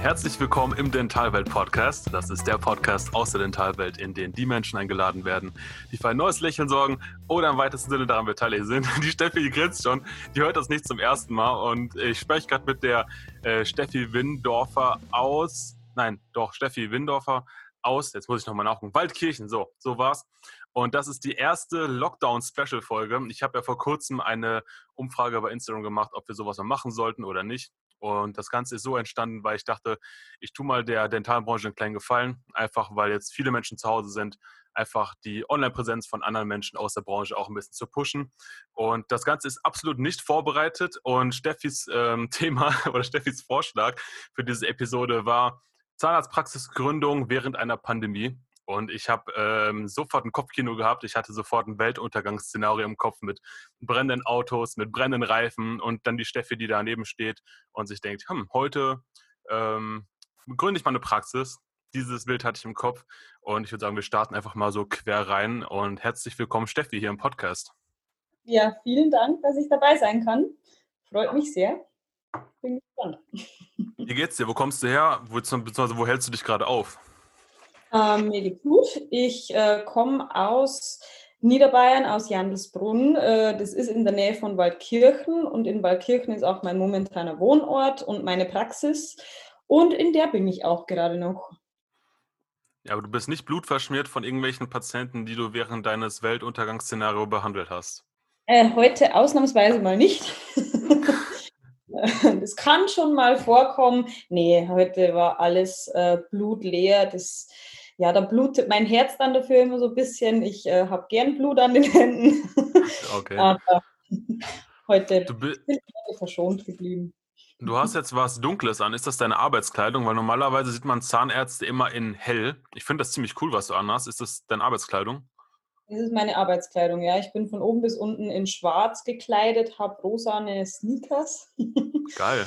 Herzlich willkommen im Dentalwelt Podcast. Das ist der Podcast aus der Dentalwelt, in den die Menschen eingeladen werden, die für ein neues Lächeln sorgen oder im weitesten Sinne daran beteiligt sind. Die Steffi, die grinst schon, die hört das nicht zum ersten Mal und ich spreche gerade mit der äh, Steffi Windorfer aus, nein, doch, Steffi Windorfer aus, jetzt muss ich nochmal nachgucken, Waldkirchen, so, so war's. Und das ist die erste Lockdown-Special-Folge. Ich habe ja vor kurzem eine Umfrage bei Instagram gemacht, ob wir sowas mal machen sollten oder nicht. Und das Ganze ist so entstanden, weil ich dachte, ich tue mal der Dentalbranche einen kleinen Gefallen, einfach weil jetzt viele Menschen zu Hause sind, einfach die Online-Präsenz von anderen Menschen aus der Branche auch ein bisschen zu pushen. Und das Ganze ist absolut nicht vorbereitet. Und Steffis ähm, Thema oder Steffis Vorschlag für diese Episode war Zahnarztpraxisgründung während einer Pandemie. Und ich habe ähm, sofort ein Kopfkino gehabt. Ich hatte sofort ein Weltuntergangsszenario im Kopf mit brennenden Autos, mit brennenden Reifen und dann die Steffi, die daneben steht und sich denkt, hm, heute ähm, gründe ich mal eine Praxis. Dieses Bild hatte ich im Kopf und ich würde sagen, wir starten einfach mal so quer rein und herzlich willkommen, Steffi, hier im Podcast. Ja, vielen Dank, dass ich dabei sein kann. Freut mich sehr. Bin gespannt. Wie geht's dir? Wo kommst du her? Beziehungsweise wo hältst du dich gerade auf? Ähm, mir geht's gut. Ich äh, komme aus Niederbayern, aus Jandelsbrunn. Äh, das ist in der Nähe von Waldkirchen und in Waldkirchen ist auch mein momentaner Wohnort und meine Praxis. Und in der bin ich auch gerade noch. Ja, aber du bist nicht blutverschmiert von irgendwelchen Patienten, die du während deines Weltuntergangsszenarios behandelt hast. Äh, heute ausnahmsweise mal nicht. Das kann schon mal vorkommen. Nee, heute war alles äh, blutleer. Das, ja, da blutet mein Herz dann dafür immer so ein bisschen. Ich äh, habe gern Blut an den Händen. Okay. Aber heute du bin ich verschont geblieben. Du hast jetzt was Dunkles an. Ist das deine Arbeitskleidung? Weil normalerweise sieht man Zahnärzte immer in hell. Ich finde das ziemlich cool, was du anhast. Ist das deine Arbeitskleidung? Das ist meine Arbeitskleidung, ja. Ich bin von oben bis unten in schwarz gekleidet, habe rosane Sneakers. Geil.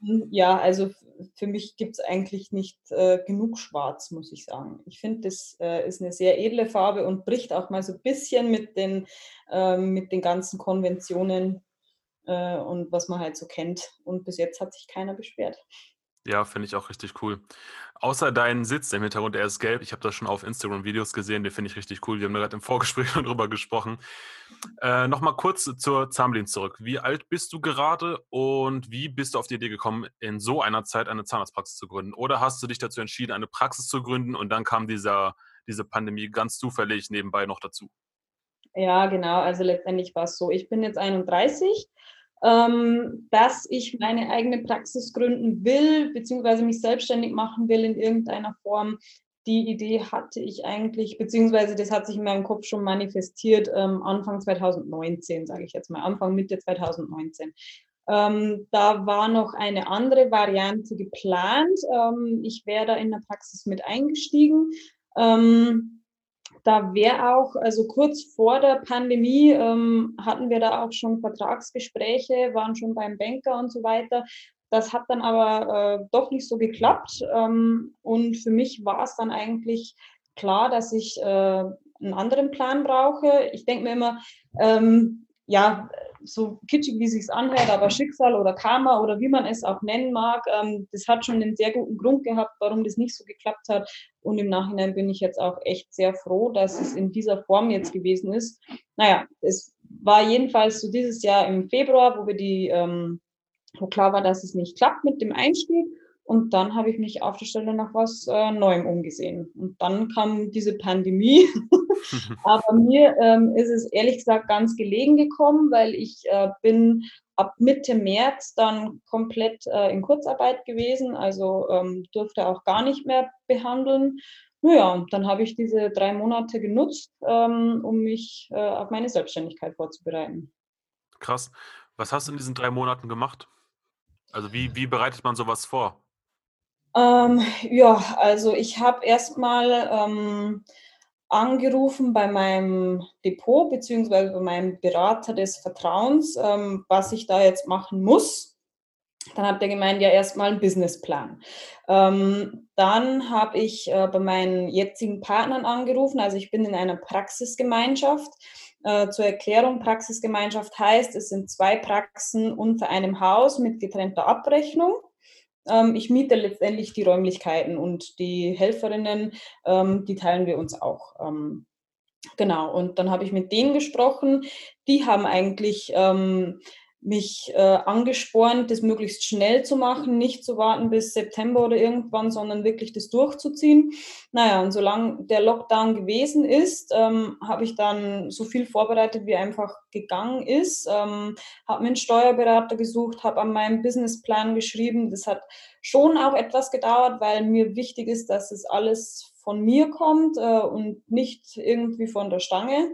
Ja, also für mich gibt es eigentlich nicht äh, genug Schwarz, muss ich sagen. Ich finde, das äh, ist eine sehr edle Farbe und bricht auch mal so ein bisschen mit den, äh, mit den ganzen Konventionen äh, und was man halt so kennt. Und bis jetzt hat sich keiner beschwert. Ja, finde ich auch richtig cool. Außer deinen Sitz im Hintergrund, der ist gelb. Ich habe das schon auf Instagram-Videos gesehen, den finde ich richtig cool. Wir haben gerade im Vorgespräch drüber gesprochen. Äh, Nochmal kurz zur Zahnmedizin zurück. Wie alt bist du gerade und wie bist du auf die Idee gekommen, in so einer Zeit eine Zahnarztpraxis zu gründen? Oder hast du dich dazu entschieden, eine Praxis zu gründen und dann kam dieser, diese Pandemie ganz zufällig nebenbei noch dazu? Ja, genau. Also letztendlich war es so. Ich bin jetzt 31 ähm, dass ich meine eigene Praxis gründen will, beziehungsweise mich selbstständig machen will in irgendeiner Form. Die Idee hatte ich eigentlich, beziehungsweise das hat sich in meinem Kopf schon manifestiert, ähm, Anfang 2019, sage ich jetzt mal, Anfang, Mitte 2019. Ähm, da war noch eine andere Variante geplant. Ähm, ich wäre da in der Praxis mit eingestiegen. Ähm, da wäre auch, also kurz vor der Pandemie ähm, hatten wir da auch schon Vertragsgespräche, waren schon beim Banker und so weiter. Das hat dann aber äh, doch nicht so geklappt. Ähm, und für mich war es dann eigentlich klar, dass ich äh, einen anderen Plan brauche. Ich denke mir immer, ähm, ja, so kitschig wie es sich anhört, aber Schicksal oder Karma oder wie man es auch nennen mag, ähm, das hat schon einen sehr guten Grund gehabt, warum das nicht so geklappt hat. Und im Nachhinein bin ich jetzt auch echt sehr froh, dass es in dieser Form jetzt gewesen ist. Naja, es war jedenfalls so dieses Jahr im Februar, wo wir die, ähm, wo klar war, dass es nicht klappt mit dem Einstieg. Und dann habe ich mich auf der Stelle nach was äh, Neuem umgesehen. Und dann kam diese Pandemie. Aber mir ähm, ist es ehrlich gesagt ganz gelegen gekommen, weil ich äh, bin ab Mitte März dann komplett äh, in Kurzarbeit gewesen, also ähm, durfte auch gar nicht mehr behandeln. Naja, und dann habe ich diese drei Monate genutzt, ähm, um mich äh, auf meine Selbstständigkeit vorzubereiten. Krass. Was hast du in diesen drei Monaten gemacht? Also wie, wie bereitet man sowas vor? Ähm, ja, also ich habe erstmal ähm, angerufen bei meinem Depot beziehungsweise bei meinem Berater des Vertrauens, ähm, was ich da jetzt machen muss. Dann hat der gemeint, ja, erstmal einen Businessplan. Ähm, dann habe ich äh, bei meinen jetzigen Partnern angerufen. Also ich bin in einer Praxisgemeinschaft. Äh, zur Erklärung, Praxisgemeinschaft heißt, es sind zwei Praxen unter einem Haus mit getrennter Abrechnung. Ähm, ich miete letztendlich die Räumlichkeiten und die Helferinnen, ähm, die teilen wir uns auch. Ähm, genau, und dann habe ich mit denen gesprochen. Die haben eigentlich mich äh, angespornt, das möglichst schnell zu machen, nicht zu warten bis September oder irgendwann, sondern wirklich das durchzuziehen. Naja, und solange der Lockdown gewesen ist, ähm, habe ich dann so viel vorbereitet, wie einfach gegangen ist. Ähm, habe mir einen Steuerberater gesucht, habe an meinem Businessplan geschrieben. Das hat schon auch etwas gedauert, weil mir wichtig ist, dass es alles von mir kommt äh, und nicht irgendwie von der Stange.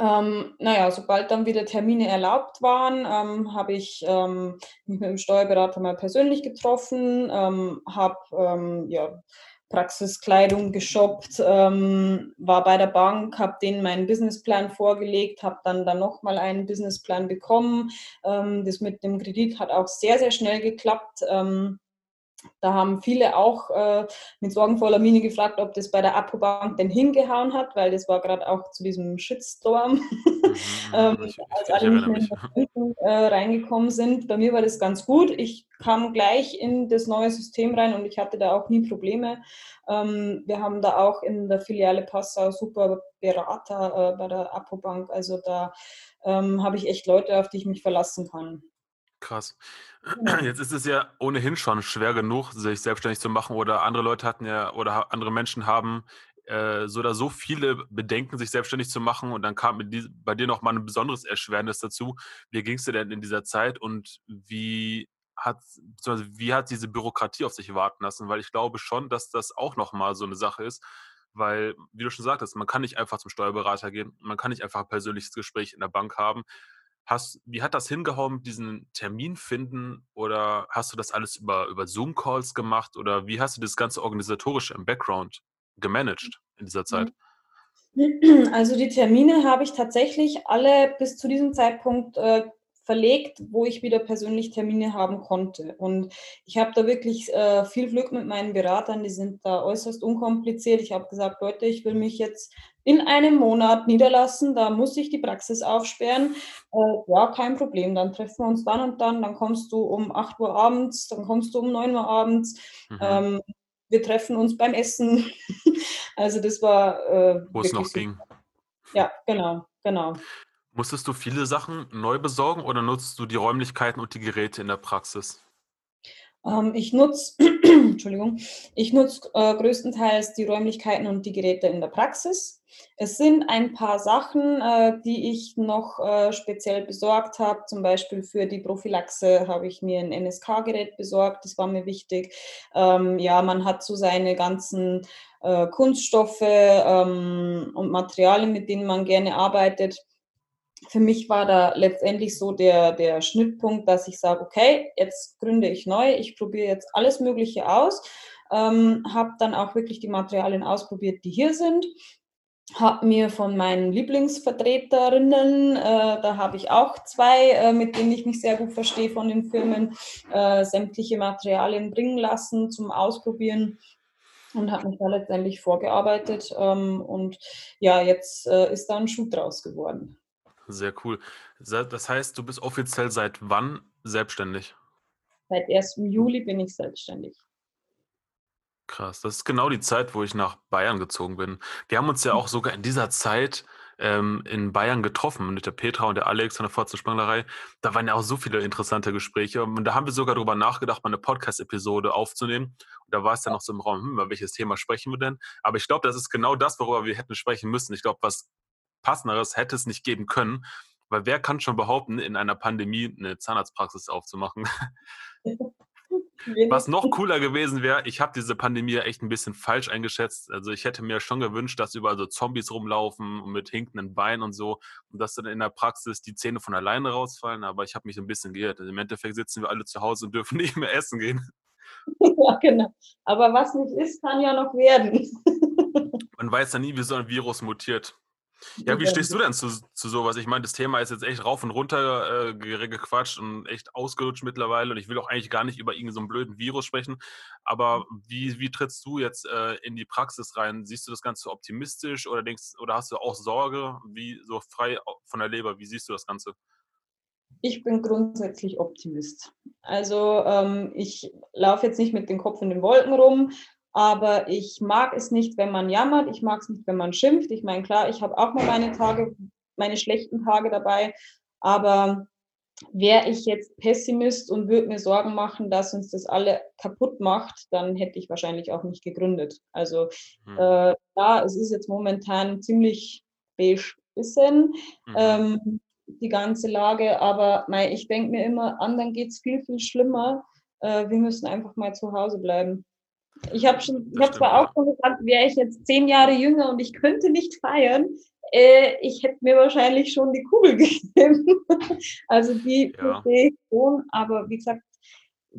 Ähm, naja, sobald dann wieder Termine erlaubt waren, ähm, habe ich ähm, mich mit dem Steuerberater mal persönlich getroffen, ähm, habe ähm, ja, Praxiskleidung geshoppt, ähm, war bei der Bank, habe denen meinen Businessplan vorgelegt, habe dann dann nochmal einen Businessplan bekommen. das mit dem Kredit hat auch sehr, sehr schnell geklappt. Da haben viele auch äh, mit sorgenvoller Miene gefragt, ob das bei der Apobank denn hingehauen hat, weil das war gerade auch zu diesem Shitstorm, mhm, ähm, ich, als alle nicht mehr in äh, reingekommen sind. Bei mir war das ganz gut. Ich kam gleich in das neue System rein und ich hatte da auch nie Probleme. Ähm, wir haben da auch in der Filiale Passau super Berater äh, bei der Apobank. Also da ähm, habe ich echt Leute, auf die ich mich verlassen kann. Krass. Jetzt ist es ja ohnehin schon schwer genug, sich selbstständig zu machen oder andere Leute hatten ja oder andere Menschen haben äh, so oder so viele Bedenken, sich selbstständig zu machen und dann kam bei dir noch mal ein besonderes Erschwernis dazu. Wie ging es dir denn in dieser Zeit und wie hat, wie hat diese Bürokratie auf sich warten lassen? Weil ich glaube schon, dass das auch noch mal so eine Sache ist, weil, wie du schon sagtest, man kann nicht einfach zum Steuerberater gehen, man kann nicht einfach ein persönliches Gespräch in der Bank haben. Hast, wie hat das hingehauen, diesen Termin finden? Oder hast du das alles über, über Zoom-Calls gemacht? Oder wie hast du das ganze organisatorische im Background gemanagt in dieser Zeit? Also die Termine habe ich tatsächlich alle bis zu diesem Zeitpunkt äh, verlegt, wo ich wieder persönlich Termine haben konnte. Und ich habe da wirklich äh, viel Glück mit meinen Beratern, die sind da äußerst unkompliziert. Ich habe gesagt, Leute, ich will mich jetzt in einem Monat niederlassen, da muss ich die Praxis aufsperren. Äh, ja, kein Problem, dann treffen wir uns dann und dann, dann kommst du um 8 Uhr abends, dann kommst du um 9 Uhr abends. Mhm. Ähm, wir treffen uns beim Essen. also das war... Äh, Wo es noch super. ging. Ja, genau, genau. Musstest du viele Sachen neu besorgen oder nutzt du die Räumlichkeiten und die Geräte in der Praxis? Ähm, ich nutze, Entschuldigung, ich nutze äh, größtenteils die Räumlichkeiten und die Geräte in der Praxis. Es sind ein paar Sachen, äh, die ich noch äh, speziell besorgt habe. Zum Beispiel für die Prophylaxe habe ich mir ein NSK-Gerät besorgt. Das war mir wichtig. Ähm, ja, man hat so seine ganzen äh, Kunststoffe ähm, und Materialien, mit denen man gerne arbeitet für mich war da letztendlich so der, der Schnittpunkt, dass ich sage, okay, jetzt gründe ich neu, ich probiere jetzt alles Mögliche aus, ähm, habe dann auch wirklich die Materialien ausprobiert, die hier sind, habe mir von meinen Lieblingsvertreterinnen, äh, da habe ich auch zwei, äh, mit denen ich mich sehr gut verstehe von den Firmen, äh, sämtliche Materialien bringen lassen zum Ausprobieren und habe mich da letztendlich vorgearbeitet. Ähm, und ja, jetzt äh, ist da ein Schuh draus geworden. Sehr cool. Das heißt, du bist offiziell seit wann selbstständig? Seit 1. Juli bin ich selbstständig. Krass, das ist genau die Zeit, wo ich nach Bayern gezogen bin. Wir haben uns ja auch sogar in dieser Zeit ähm, in Bayern getroffen mit der Petra und der Alex von der Forza Da waren ja auch so viele interessante Gespräche. Und da haben wir sogar darüber nachgedacht, mal eine Podcast-Episode aufzunehmen. Und da war es ja noch so im Raum, hm, über welches Thema sprechen wir denn? Aber ich glaube, das ist genau das, worüber wir hätten sprechen müssen. Ich glaube, was passenderes hätte es nicht geben können. Weil wer kann schon behaupten, in einer Pandemie eine Zahnarztpraxis aufzumachen? Was noch cooler gewesen wäre, ich habe diese Pandemie echt ein bisschen falsch eingeschätzt. Also ich hätte mir schon gewünscht, dass überall so Zombies rumlaufen und mit hinkenden Beinen und so und dass dann in der Praxis die Zähne von alleine rausfallen. Aber ich habe mich ein bisschen geirrt. Also Im Endeffekt sitzen wir alle zu Hause und dürfen nicht mehr essen gehen. Ja, genau. Aber was nicht ist, kann ja noch werden. Man weiß ja nie, wie so ein Virus mutiert. Ja, wie stehst du denn zu, zu sowas? Ich meine, das Thema ist jetzt echt rauf und runter äh, gequatscht und echt ausgelutscht mittlerweile und ich will auch eigentlich gar nicht über irgendeinen so blöden Virus sprechen. Aber mhm. wie, wie trittst du jetzt äh, in die Praxis rein? Siehst du das Ganze optimistisch oder denkst oder hast du auch Sorge, wie so frei von der Leber? Wie siehst du das Ganze? Ich bin grundsätzlich Optimist. Also ähm, ich laufe jetzt nicht mit dem Kopf in den Wolken rum, aber ich mag es nicht, wenn man jammert. Ich mag es nicht, wenn man schimpft. Ich meine, klar, ich habe auch mal meine Tage, meine schlechten Tage dabei, aber wäre ich jetzt Pessimist und würde mir Sorgen machen, dass uns das alle kaputt macht, dann hätte ich wahrscheinlich auch nicht gegründet. Also hm. äh, ja, es ist jetzt momentan ziemlich beige bisschen mhm. ähm, die ganze Lage, aber mei, ich denke mir immer, anderen geht es viel, viel schlimmer. Äh, wir müssen einfach mal zu Hause bleiben. Ich habe schon, ich habe zwar auch schon gesagt, wäre ich jetzt zehn Jahre jünger und ich könnte nicht feiern, äh, ich hätte mir wahrscheinlich schon die Kugel gegeben. also die ja. verstehe ich schon, aber wie gesagt,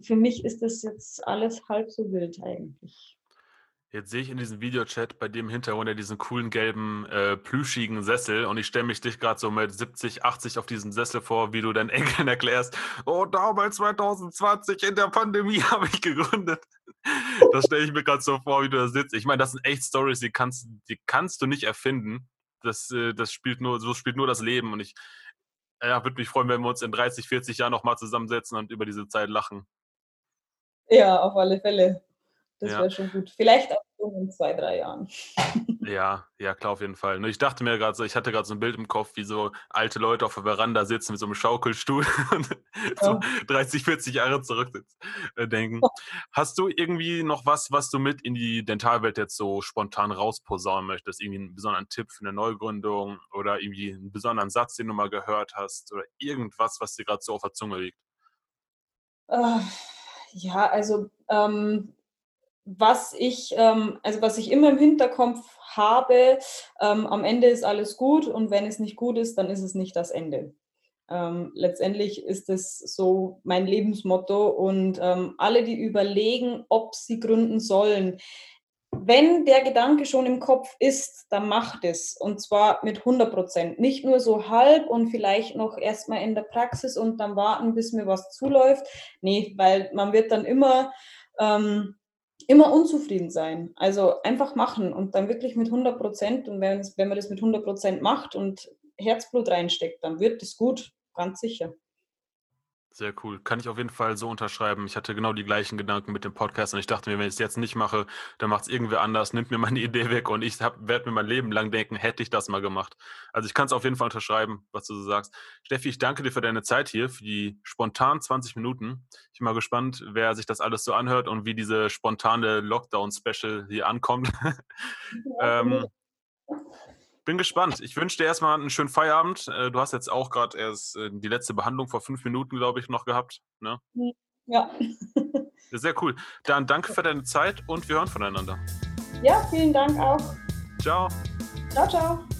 für mich ist das jetzt alles halb so wild eigentlich. Jetzt sehe ich in diesem Videochat bei dem Hintergrund ja diesen coolen gelben, äh, plüschigen Sessel und ich stelle mich dich gerade so mit 70, 80 auf diesem Sessel vor, wie du deinen Enkeln erklärst, oh, damals 2020 in der Pandemie habe ich gegründet. Das stelle ich mir gerade so vor, wie du da sitzt. Ich meine, das sind echt Stories, die kannst, die kannst du nicht erfinden. Das, äh, das spielt nur, so spielt nur das Leben und ich ja, würde mich freuen, wenn wir uns in 30, 40 Jahren nochmal zusammensetzen und über diese Zeit lachen. Ja, auf alle Fälle. Das ja. wäre schon gut. Vielleicht auch so in zwei, drei Jahren. Ja, ja, klar, auf jeden Fall. Ich dachte mir gerade so, ich hatte gerade so ein Bild im Kopf, wie so alte Leute auf der Veranda sitzen mit so einem Schaukelstuhl und ja. so 30, 40 Jahre zurück äh, denken. Hast du irgendwie noch was, was du mit in die Dentalwelt jetzt so spontan rausposaunen möchtest? Irgendwie einen besonderen Tipp für eine Neugründung oder irgendwie einen besonderen Satz, den du mal gehört hast oder irgendwas, was dir gerade so auf der Zunge liegt? Uh, ja, also ähm, was ich, ähm, also was ich immer im Hinterkopf habe, ähm, am Ende ist alles gut und wenn es nicht gut ist, dann ist es nicht das Ende. Ähm, letztendlich ist es so mein Lebensmotto und ähm, alle, die überlegen, ob sie gründen sollen, wenn der Gedanke schon im Kopf ist, dann macht es und zwar mit 100 Prozent. Nicht nur so halb und vielleicht noch erstmal in der Praxis und dann warten, bis mir was zuläuft. Nee, weil man wird dann immer ähm, immer unzufrieden sein. Also einfach machen und dann wirklich mit 100 Prozent. Und wenn, man das mit 100 Prozent macht und Herzblut reinsteckt, dann wird es gut, ganz sicher. Sehr cool. Kann ich auf jeden Fall so unterschreiben. Ich hatte genau die gleichen Gedanken mit dem Podcast und ich dachte mir, wenn ich es jetzt nicht mache, dann macht es irgendwer anders, nimmt mir meine Idee weg und ich werde mir mein Leben lang denken, hätte ich das mal gemacht. Also ich kann es auf jeden Fall unterschreiben, was du so sagst. Steffi, ich danke dir für deine Zeit hier, für die spontan 20 Minuten. Ich bin mal gespannt, wer sich das alles so anhört und wie diese spontane Lockdown-Special hier ankommt. ähm, bin gespannt. Ich wünsche dir erstmal einen schönen Feierabend. Äh, du hast jetzt auch gerade erst äh, die letzte Behandlung vor fünf Minuten, glaube ich, noch gehabt. Ne? Hm, ja. Sehr cool. Dann danke für deine Zeit und wir hören voneinander. Ja, vielen Dank auch. Ciao. Ciao, ciao.